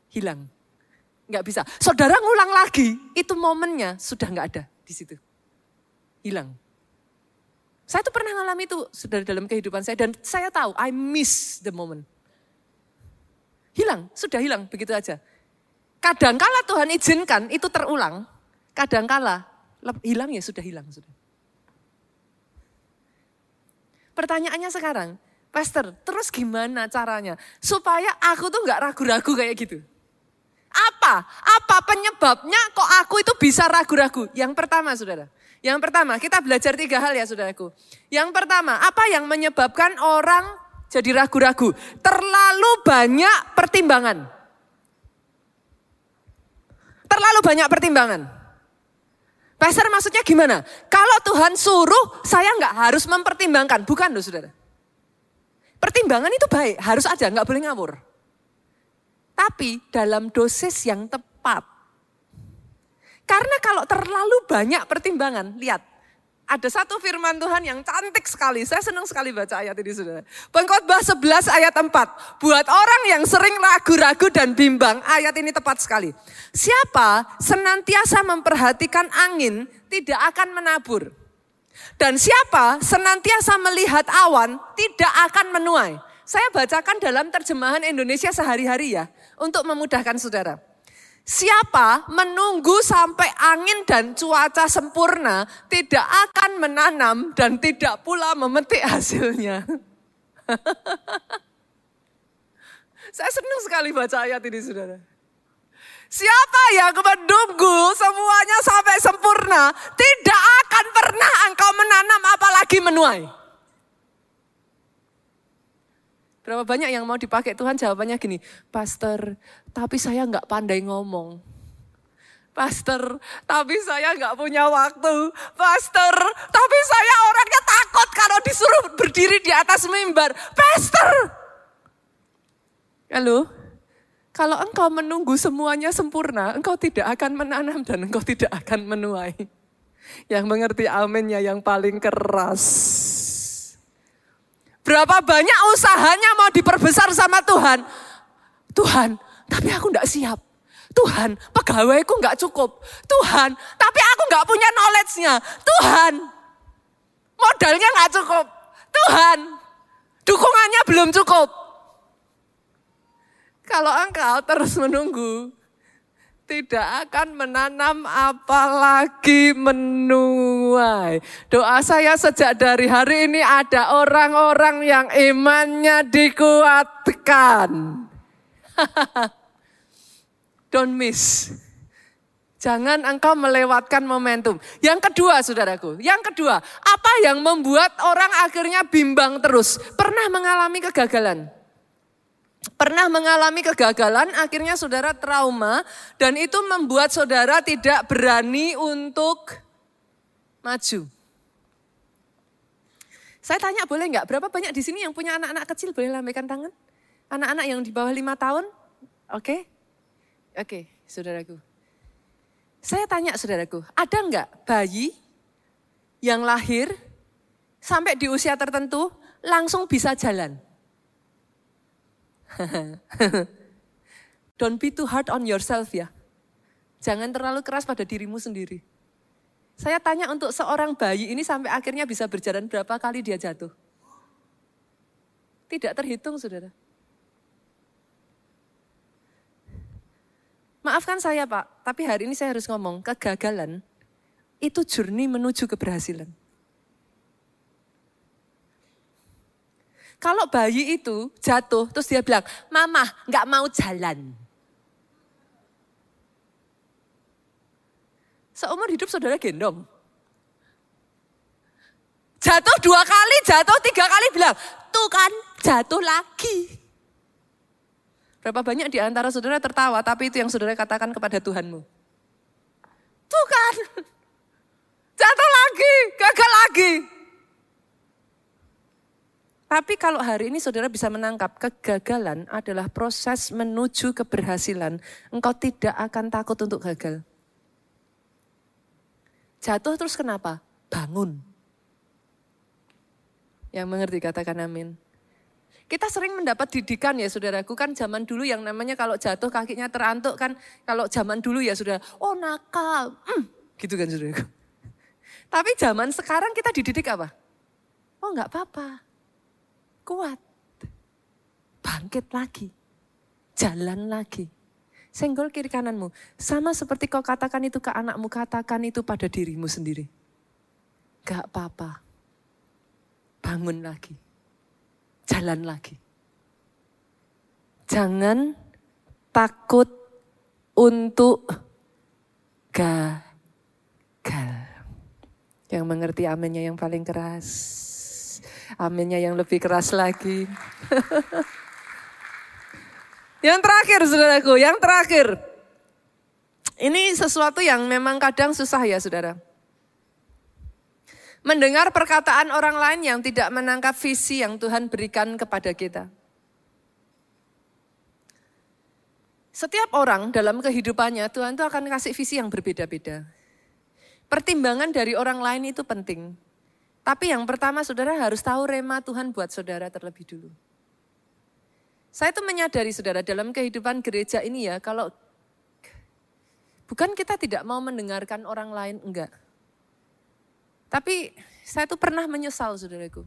Hilang. Nggak bisa. Saudara ngulang lagi, itu momennya sudah nggak ada di situ. Hilang. Saya tuh pernah ngalami itu sudah dalam kehidupan saya dan saya tahu I miss the moment. Hilang, sudah hilang begitu aja. Kadangkala Tuhan izinkan itu terulang, kadangkala hilang ya sudah hilang sudah. Pertanyaannya sekarang, Pastor, terus gimana caranya supaya aku tuh nggak ragu-ragu kayak gitu? Apa? Apa penyebabnya kok aku itu bisa ragu-ragu? Yang pertama saudara. Yang pertama kita belajar tiga hal ya saudaraku. Yang pertama apa yang menyebabkan orang jadi ragu-ragu? Terlalu banyak pertimbangan. Terlalu banyak pertimbangan. Pastor maksudnya gimana? Kalau Tuhan suruh saya nggak harus mempertimbangkan. Bukan loh saudara. Pertimbangan itu baik, harus aja, nggak boleh ngawur. Tapi dalam dosis yang tepat. Karena kalau terlalu banyak pertimbangan, lihat. Ada satu firman Tuhan yang cantik sekali. Saya senang sekali baca ayat ini sudah. Pengkhotbah 11 ayat 4. Buat orang yang sering ragu-ragu dan bimbang, ayat ini tepat sekali. Siapa senantiasa memperhatikan angin tidak akan menabur. Dan siapa senantiasa melihat awan tidak akan menuai. Saya bacakan dalam terjemahan Indonesia sehari-hari ya untuk memudahkan saudara. Siapa menunggu sampai angin dan cuaca sempurna tidak akan menanam dan tidak pula memetik hasilnya. Saya senang sekali baca ayat ini saudara. Siapa yang menunggu semuanya sampai sempurna tidak akan pernah engkau menanam apalagi menuai. Berapa banyak yang mau dipakai Tuhan jawabannya gini, Pastor, tapi saya nggak pandai ngomong. Pastor, tapi saya nggak punya waktu. Pastor, tapi saya orangnya takut kalau disuruh berdiri di atas mimbar. Pastor. Halo, kalau engkau menunggu semuanya sempurna, engkau tidak akan menanam dan engkau tidak akan menuai. Yang mengerti aminnya yang paling keras. Berapa banyak usahanya mau diperbesar sama Tuhan. Tuhan, tapi aku tidak siap. Tuhan, pegawaiku nggak cukup. Tuhan, tapi aku nggak punya knowledge-nya. Tuhan, modalnya nggak cukup. Tuhan, dukungannya belum cukup. Kalau engkau terus menunggu, tidak akan menanam apalagi menuai. Doa saya sejak dari hari ini ada orang-orang yang imannya dikuatkan. Don't miss. Jangan engkau melewatkan momentum. Yang kedua, saudaraku, yang kedua, apa yang membuat orang akhirnya bimbang terus? Pernah mengalami kegagalan. Pernah mengalami kegagalan, akhirnya saudara trauma, dan itu membuat saudara tidak berani untuk maju. Saya tanya boleh nggak, berapa banyak di sini yang punya anak-anak kecil boleh lambaikan tangan? Anak-anak yang di bawah lima tahun? Oke, okay? Oke, saudaraku. Saya tanya saudaraku, ada enggak bayi yang lahir sampai di usia tertentu langsung bisa jalan? Don't be too hard on yourself ya. Jangan terlalu keras pada dirimu sendiri. Saya tanya untuk seorang bayi ini sampai akhirnya bisa berjalan berapa kali dia jatuh. Tidak terhitung saudara. Maafkan saya Pak, tapi hari ini saya harus ngomong, kegagalan itu journey menuju keberhasilan. Kalau bayi itu jatuh, terus dia bilang, Mama nggak mau jalan. Seumur hidup saudara gendong. Jatuh dua kali, jatuh tiga kali bilang, tuh kan jatuh lagi. Berapa banyak di antara saudara tertawa, tapi itu yang saudara katakan kepada Tuhanmu. Tuh kan, jatuh lagi, gagal lagi. Tapi kalau hari ini saudara bisa menangkap kegagalan adalah proses menuju keberhasilan, engkau tidak akan takut untuk gagal. Jatuh terus kenapa? Bangun. Yang mengerti katakan amin. Kita sering mendapat didikan ya saudaraku kan zaman dulu yang namanya kalau jatuh kakinya terantuk kan kalau zaman dulu ya sudah oh nakal mm, gitu kan saudaraku. Tapi zaman sekarang kita dididik apa? Oh nggak apa-apa, kuat, bangkit lagi, jalan lagi. Senggol kiri kananmu. Sama seperti kau katakan itu ke anakmu, katakan itu pada dirimu sendiri. Gak apa-apa. Bangun lagi jalan lagi. Jangan takut untuk gagal. Yang mengerti aminnya yang paling keras. Aminnya yang lebih keras lagi. yang terakhir saudaraku, yang terakhir. Ini sesuatu yang memang kadang susah ya saudara. Mendengar perkataan orang lain yang tidak menangkap visi yang Tuhan berikan kepada kita. Setiap orang dalam kehidupannya Tuhan itu akan kasih visi yang berbeda-beda. Pertimbangan dari orang lain itu penting. Tapi yang pertama saudara harus tahu rema Tuhan buat saudara terlebih dulu. Saya itu menyadari saudara dalam kehidupan gereja ini ya kalau bukan kita tidak mau mendengarkan orang lain, enggak. Tapi saya tuh pernah menyesal saudaraku.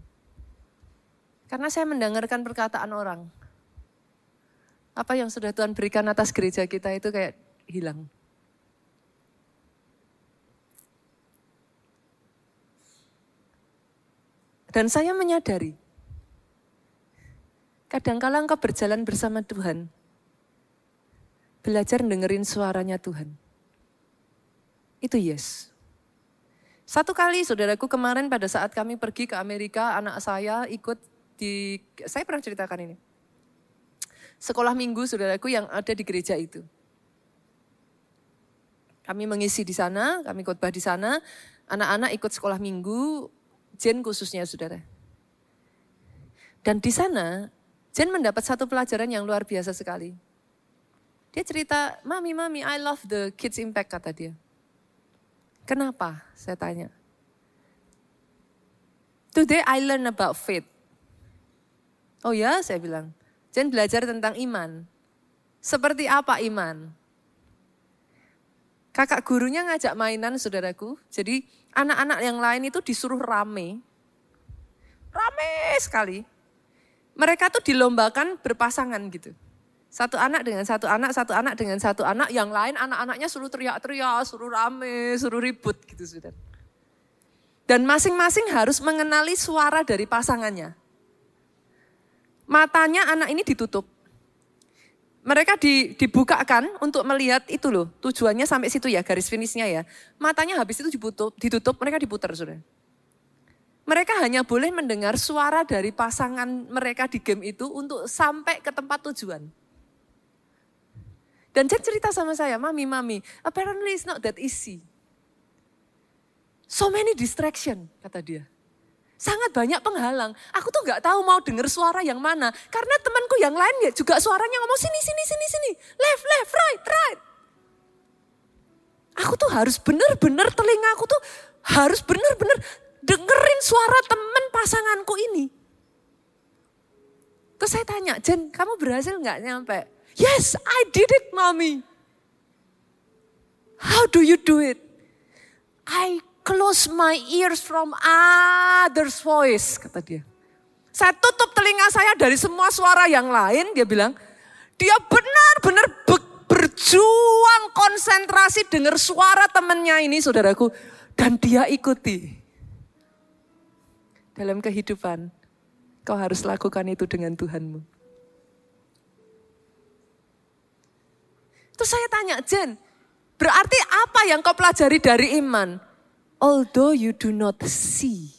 Karena saya mendengarkan perkataan orang. Apa yang sudah Tuhan berikan atas gereja kita itu kayak hilang. Dan saya menyadari, kadangkala engkau berjalan bersama Tuhan, belajar dengerin suaranya Tuhan. Itu yes. Satu kali saudaraku kemarin pada saat kami pergi ke Amerika, anak saya ikut di, saya pernah ceritakan ini. Sekolah minggu saudaraku yang ada di gereja itu. Kami mengisi di sana, kami khotbah di sana, anak-anak ikut sekolah minggu, Jen khususnya saudara. Dan di sana, Jen mendapat satu pelajaran yang luar biasa sekali. Dia cerita, Mami, Mami, I love the kids impact, kata dia. Kenapa? Saya tanya. Today I learn about faith. Oh ya, saya bilang. Jen belajar tentang iman. Seperti apa iman? Kakak gurunya ngajak mainan saudaraku. Jadi anak-anak yang lain itu disuruh rame. Rame sekali. Mereka tuh dilombakan berpasangan gitu. Satu anak dengan satu anak, satu anak dengan satu anak. Yang lain anak-anaknya suruh teriak-teriak, suruh rame, suruh ribut gitu saudara. Dan masing-masing harus mengenali suara dari pasangannya. Matanya anak ini ditutup mereka di, dibukakan untuk melihat itu loh. Tujuannya sampai situ ya, garis finishnya ya. Matanya habis itu ditutup, ditutup mereka diputar sudah. Mereka hanya boleh mendengar suara dari pasangan mereka di game itu untuk sampai ke tempat tujuan. Dan Jen cerita sama saya, mami, mami, apparently it's not that easy. So many distraction, kata dia. Sangat banyak penghalang. Aku tuh nggak tahu mau dengar suara yang mana. Karena temanku yang lain ya juga suaranya ngomong sini, sini, sini, sini. Left, left, right, right. Aku tuh harus bener-bener telinga aku tuh harus bener-bener dengerin suara temen pasanganku ini. Terus saya tanya, Jen kamu berhasil nggak nyampe? Yes, I did it, mommy. How do you do it? I close my ears from others voice, kata dia. Saya tutup telinga saya dari semua suara yang lain, dia bilang, dia benar-benar berjuang konsentrasi dengar suara temannya ini, saudaraku. Dan dia ikuti. Dalam kehidupan, kau harus lakukan itu dengan Tuhanmu. Terus saya tanya, Jen, berarti apa yang kau pelajari dari iman? although you do not see,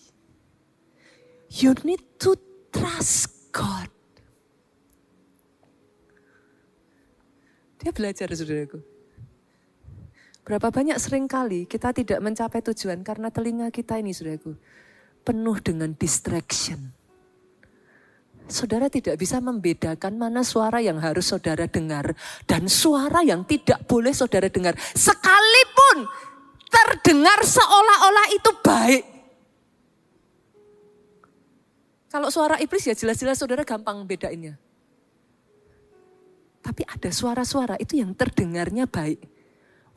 you need to trust God. Dia belajar saudaraku. Berapa banyak sering kali kita tidak mencapai tujuan karena telinga kita ini saudaraku. Penuh dengan distraction. Saudara tidak bisa membedakan mana suara yang harus saudara dengar dan suara yang tidak boleh saudara dengar. Sekalipun terdengar seolah-olah itu baik. Kalau suara iblis ya jelas-jelas saudara gampang bedainnya. Tapi ada suara-suara itu yang terdengarnya baik.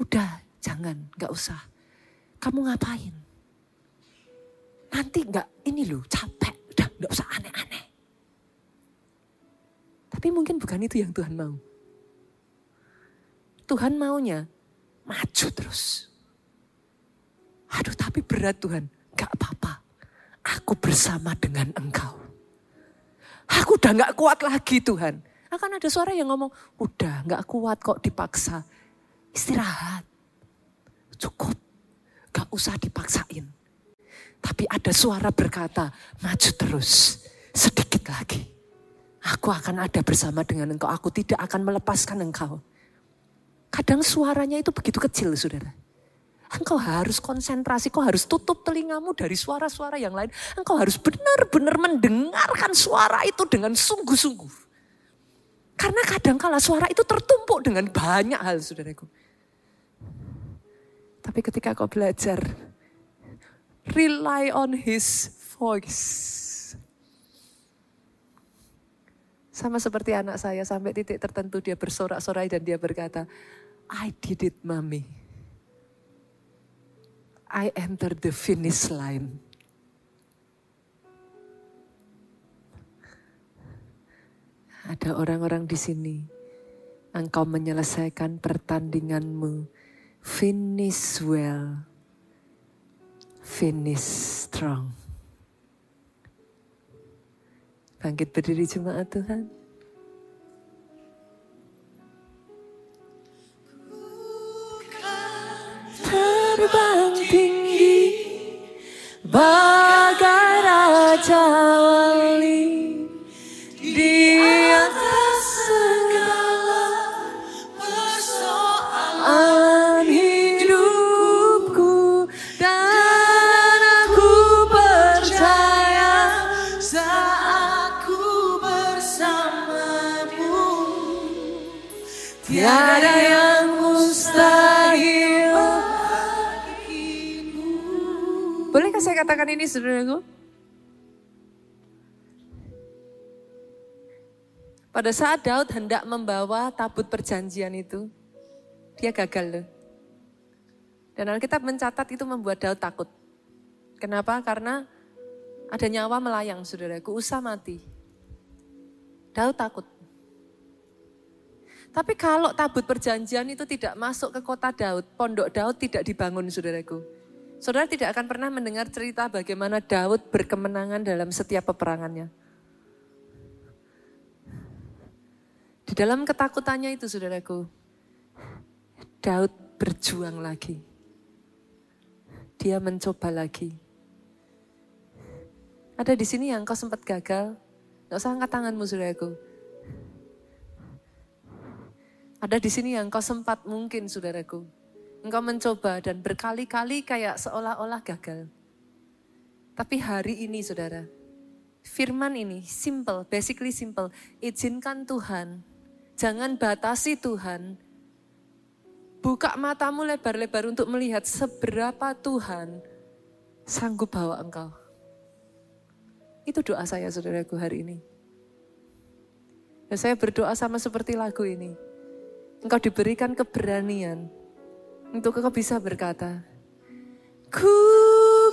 Udah jangan, gak usah. Kamu ngapain? Nanti gak, ini loh capek, udah gak usah aneh-aneh. Tapi mungkin bukan itu yang Tuhan mau. Tuhan maunya maju terus. Aduh tapi berat Tuhan. Gak apa-apa. Aku bersama dengan engkau. Aku udah gak kuat lagi Tuhan. Akan ada suara yang ngomong, udah gak kuat kok dipaksa. Istirahat. Cukup. Gak usah dipaksain. Tapi ada suara berkata, maju terus. Sedikit lagi. Aku akan ada bersama dengan engkau. Aku tidak akan melepaskan engkau. Kadang suaranya itu begitu kecil saudara. Engkau harus konsentrasi, kau harus tutup telingamu dari suara-suara yang lain. Engkau harus benar-benar mendengarkan suara itu dengan sungguh-sungguh. Karena kadang kala suara itu tertumpuk dengan banyak hal, saudaraku. Tapi ketika kau belajar, rely on his voice. Sama seperti anak saya, sampai titik tertentu dia bersorak-sorai dan dia berkata, I did it, mommy. I enter the finish line. Ada orang-orang di sini. Engkau menyelesaikan pertandinganmu. Finish well. Finish strong. Bangkit berdiri jemaat Tuhan. terbang tinggi bagai raja wali Bolehkah saya katakan ini saudaraku? Pada saat Daud hendak membawa tabut perjanjian itu, dia gagal loh. Dan Alkitab mencatat itu membuat Daud takut. Kenapa? Karena ada nyawa melayang, saudaraku, usah mati. Daud takut. Tapi kalau tabut perjanjian itu tidak masuk ke kota Daud, pondok Daud tidak dibangun, saudaraku. Saudara tidak akan pernah mendengar cerita bagaimana Daud berkemenangan dalam setiap peperangannya. Di dalam ketakutannya itu, saudaraku, Daud berjuang lagi. Dia mencoba lagi. Ada di sini yang kau sempat gagal, gak usah angkat tanganmu, saudaraku. Ada di sini yang kau sempat mungkin, saudaraku. Engkau mencoba dan berkali-kali kayak seolah-olah gagal. Tapi hari ini, saudara, firman ini simple, basically simple. Izinkan Tuhan, jangan batasi Tuhan. Buka matamu lebar-lebar untuk melihat seberapa Tuhan sanggup bawa engkau. Itu doa saya saudaraku hari ini. Dan saya berdoa sama seperti lagu ini engkau diberikan keberanian untuk engkau bisa berkata, Ku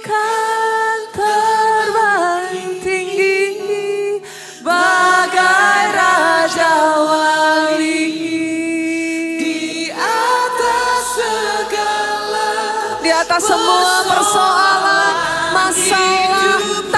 kan terbang tinggi bagai raja wali. Di atas segala di atas semua persoalan masalah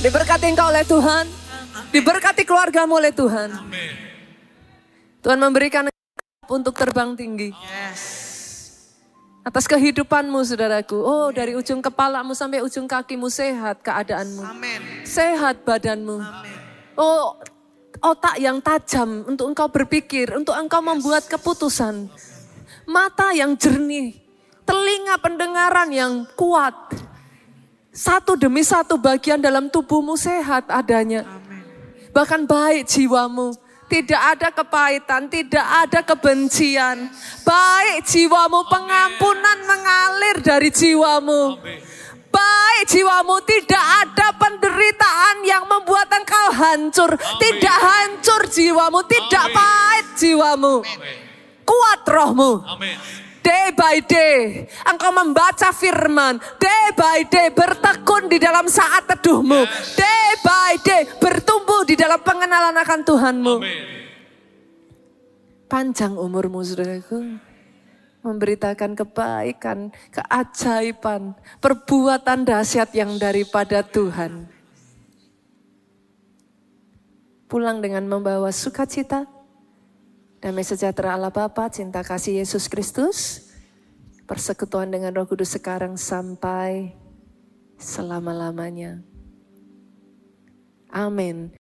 Diberkati engkau oleh Tuhan. Diberkati keluargamu oleh Tuhan. Tuhan memberikan untuk terbang tinggi. Atas kehidupanmu saudaraku. Oh dari ujung kepalamu sampai ujung kakimu sehat keadaanmu. Sehat badanmu. Oh otak yang tajam untuk engkau berpikir. Untuk engkau membuat keputusan. Mata yang jernih. Telinga pendengaran yang kuat. Satu demi satu bagian dalam tubuhmu sehat adanya. Bahkan baik jiwamu. Tidak ada kepahitan, tidak ada kebencian. Baik jiwamu, pengampunan mengalir dari jiwamu. Baik jiwamu, tidak ada penderitaan yang membuat engkau hancur. Tidak hancur jiwamu, tidak pahit jiwamu. Kuat rohmu. Day by day, engkau membaca firman. Day by day, bertekun di dalam saat teduhmu. Day by day, bertumbuh di dalam pengenalan akan Tuhanmu. Panjang umurmu, saudaraku. Memberitakan kebaikan, keajaiban, perbuatan dahsyat yang daripada Tuhan. Pulang dengan membawa sukacita, Damai sejahtera Allah Bapa, cinta kasih Yesus Kristus, persekutuan dengan Roh Kudus sekarang sampai selama-lamanya. Amin.